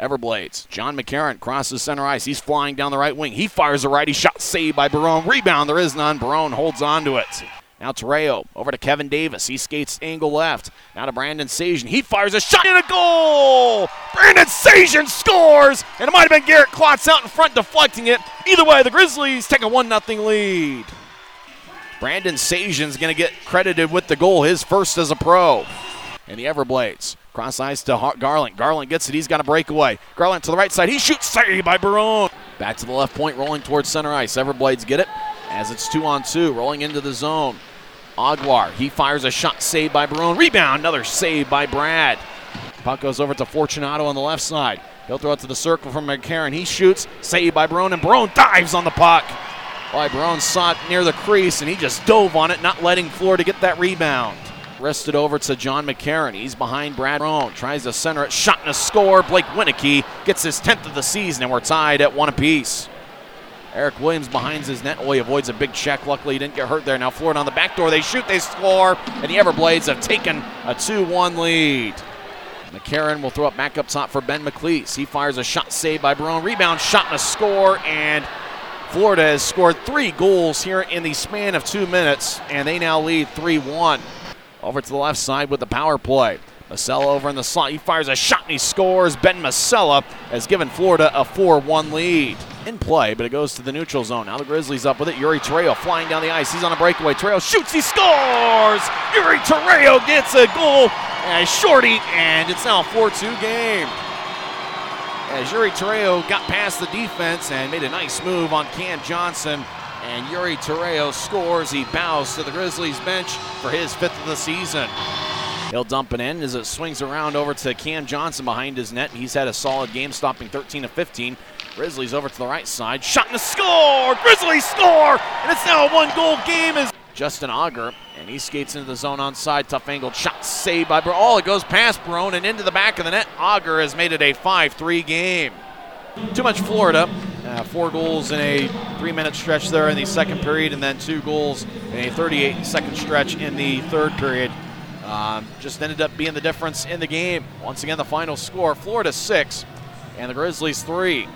Everblades. John McCarron crosses center ice. He's flying down the right wing. He fires a righty shot saved by Barone. Rebound, there is none. Barone holds on to it. Now Terao over to Kevin Davis. He skates angle left. Now to Brandon Saigeon. He fires a shot and a goal! Brandon Saigeon scores! And it might have been Garrett Klotz out in front deflecting it. Either way, the Grizzlies take a 1 0 lead. Brandon Saigeon's going to get credited with the goal, his first as a pro. And the Everblades. Cross ice to Garland. Garland gets it. He's got a breakaway. Garland to the right side. He shoots. Saved by Barone. Back to the left point, rolling towards center ice. Everblades get it as it's two on two, rolling into the zone. Aguar, he fires a shot saved by Barone. Rebound, another save by Brad. Puck goes over to Fortunato on the left side. He'll throw it to the circle from McCarron. He shoots, saved by Barone, and Barone dives on the puck. Boy, Barone saw it near the crease, and he just dove on it, not letting Florida get that rebound. Wrested over to John McCarron. He's behind Brad Barone. Tries to center it. Shot and a score. Blake Winiecki gets his 10th of the season, and we're tied at one apiece. Eric Williams behind his net. Oh, he avoids a big check. Luckily, he didn't get hurt there. Now Florida on the back door. They shoot, they score, and the Everblades have taken a 2 1 lead. McCarron will throw it back up top for Ben McLeese. He fires a shot saved by Barone. Rebound, shot, and a score, and Florida has scored three goals here in the span of two minutes, and they now lead 3 1. Over to the left side with the power play. Masella over in the slot. He fires a shot and he scores. Ben Masella has given Florida a 4 1 lead. In play, but it goes to the neutral zone. Now the Grizzlies up with it. Yuri Terao flying down the ice. He's on a breakaway. Terao shoots. He scores. Yuri Terao gets a goal. And shorty, and it's now a 4 2 game. As Yuri Terao got past the defense and made a nice move on Cam Johnson. And Yuri Terao scores. He bows to the Grizzlies bench for his fifth of the season. He'll dump it in as it swings around over to Cam Johnson behind his net. He's had a solid game, stopping 13 of 15. Grizzlies over to the right side. Shot and a score! Grizzlies score! And it's now a one goal game as Justin Auger, and he skates into the zone on side. Tough angled shot saved by Barone. Oh, it goes past Barone and into the back of the net. Auger has made it a 5 3 game. Too much Florida. Uh, four goals in a three minute stretch there in the second period, and then two goals in a 38 second stretch in the third period. Um, just ended up being the difference in the game. Once again, the final score Florida 6 and the Grizzlies 3.